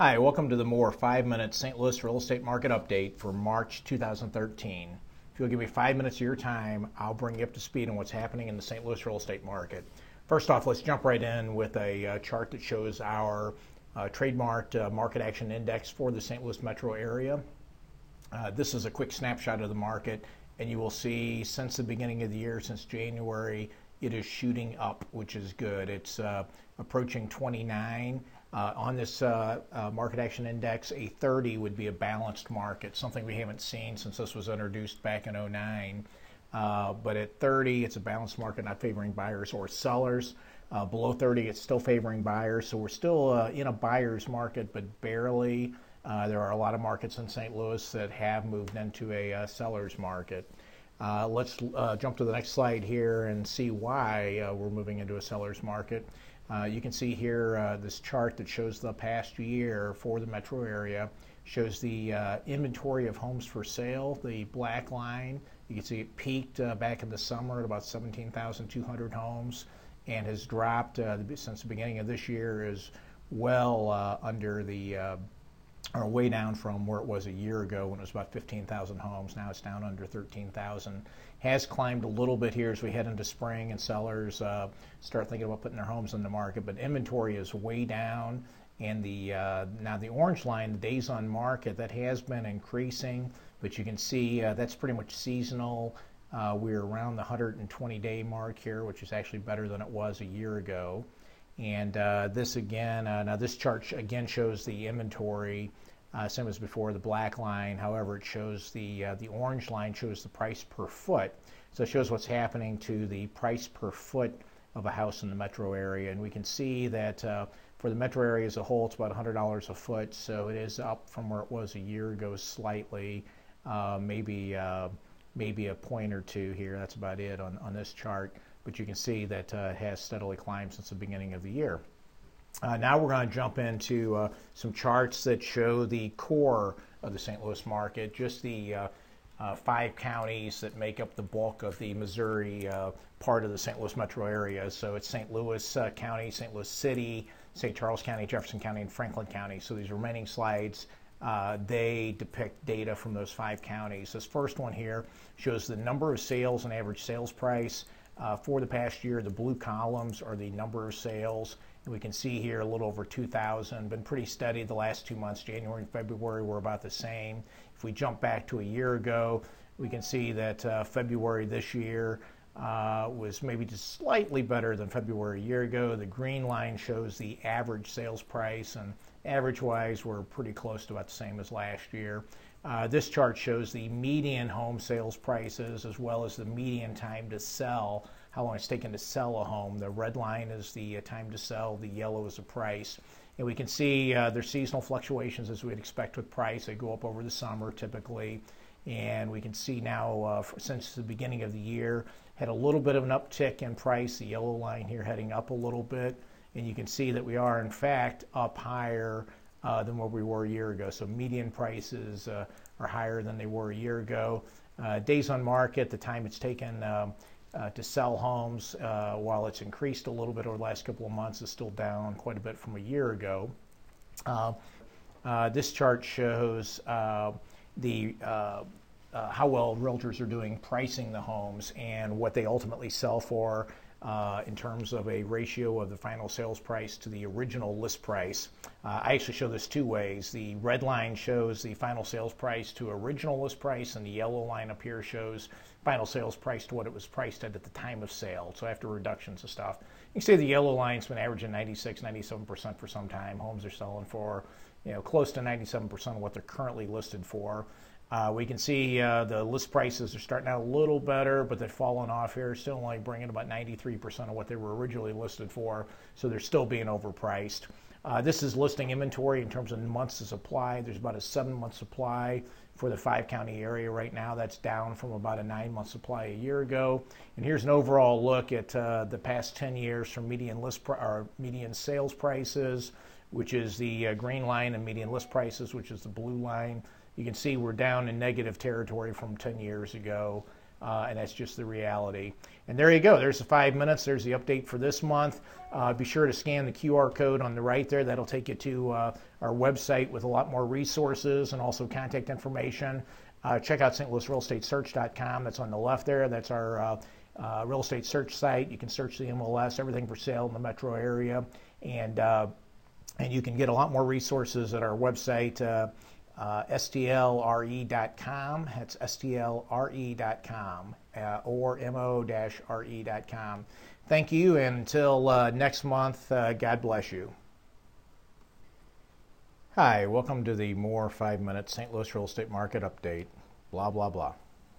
Hi, welcome to the more five minute St. Louis real estate market update for March 2013. If you'll give me five minutes of your time, I'll bring you up to speed on what's happening in the St. Louis real estate market. First off, let's jump right in with a uh, chart that shows our uh, trademarked uh, market action index for the St. Louis metro area. Uh, this is a quick snapshot of the market, and you will see since the beginning of the year, since January, it is shooting up, which is good. It's uh, approaching 29. Uh, on this uh, uh, market action index, a 30 would be a balanced market, something we haven't seen since this was introduced back in 09. Uh, but at 30, it's a balanced market, not favoring buyers or sellers. Uh, below 30, it's still favoring buyers. So we're still uh, in a buyer's market, but barely. there are a lot of markets in St. Louis that have moved into a seller's market. Let's jump to the next slide here and see why we're moving into a seller's market. Uh, you can see here uh, this chart that shows the past year for the metro area, shows the uh, inventory of homes for sale, the black line. You can see it peaked back in the summer at about 17,200 homes and has dropped since the beginning of this year is well under the are way down from where it was a year ago when it was about 15,000 homes. Now it's down under 13,000. Has climbed a little bit here as we head into spring and sellers uh, start thinking about putting their homes on the market. But inventory is way down. And the uh, now the orange line, the days on market, that has been increasing, but you can see uh, that's pretty much seasonal. Uh, we're around the 120 day mark here, which is actually better than it was a year ago. And uh, this again, uh, now this chart again shows the inventory, uh, same as before, the black line. However, it shows the uh, the orange line shows the price per foot. So it shows what's happening to the price per foot of a house in the metro area. And we can see that uh, for the metro area as a whole, it's about $100 a foot. So it is up from where it was a year ago slightly, maybe maybe a point or two here. That's about it on, on this chart but you can see that uh, has steadily climbed since the beginning of the year. Uh, now we're going to jump into uh, some charts that show the core of the St. Louis market, just the uh, uh, five counties that make up the bulk of the Missouri uh, part of the St. Louis metro area. So it's St. Louis County, St. Louis City, St. Charles County, Jefferson County, and Franklin County. So these remaining slides uh, they depict data from those five counties. This first one here shows the number of sales and average sales price uh, for the past year. The blue columns are the number of sales. And we can see here a little over 2,000. Been pretty steady the last two months. January and February were about the same. If we jump back to a year ago, we can see that uh, February this year uh, was maybe just slightly better than February a year ago. The green line shows the average sales price, and average wise, we're pretty close to about the same as last year. Uh, this chart shows the median home sales prices as well as the median time to sell, how long it's taken to sell a home. The red line is the uh, time to sell, the yellow is the price. And we can see uh, there's seasonal fluctuations as we'd expect with price. They go up over the summer typically. And we can see now, uh, since the beginning of the year, had a little bit of an uptick in price. The yellow line here heading up a little bit. And you can see that we are, in fact, up higher uh, than where we were a year ago. So median prices uh, are higher than they were a year ago. Uh, days on market, the time it's taken um, uh, to sell homes, uh, while it's increased a little bit over the last couple of months, is still down quite a bit from a year ago. this chart shows the uh, how well realtors are doing pricing the homes and what they ultimately sell for uh, in terms of a ratio of the final sales price to the original list price. Uh, I actually show this two ways. The red line shows the final sales price to original list price, and the yellow line up here shows final sales price to what it was priced at at the time of sale, so after reductions and stuff. You can see the yellow line's been averaging 96, 97% for some time. Homes are selling for you know close to 97% of what they're currently listed for. Uh, we can see uh, the list prices are starting out a little better, but they've fallen off here, still only bringing about 93% of what they were originally listed for, so they're still being overpriced. Uh, this is listing inventory in terms of months of supply. There's about a seven month supply for the five county area right now. That's down from about a nine month supply a year ago. And here's an overall look at uh, the past 10 years from median list pr- or median sales prices, which is the uh, green line, and median list prices, which is the blue line. You can see we're down in negative territory from 10 years ago. uh, and that's just the reality. And there you go. There's the five minutes. There's the update for this month. Uh, be sure to scan the QR code on the right there. That'll take you to uh, our website with a lot more resources and also contact information. Uh, check out stlouisrealestatesearch.com. That's on the left there. That's our uh, uh, real estate search site. You can search the MLS, everything for sale in the metro area, and and you can get a lot more resources at our website. Uh, stlre.com. That's stlre.com uh, or mo-re.com. Thank you, and until uh, next month, uh, God bless you. Hi, welcome to the More 5 Minute St. Louis Real Estate Market Update. Blah, blah, blah.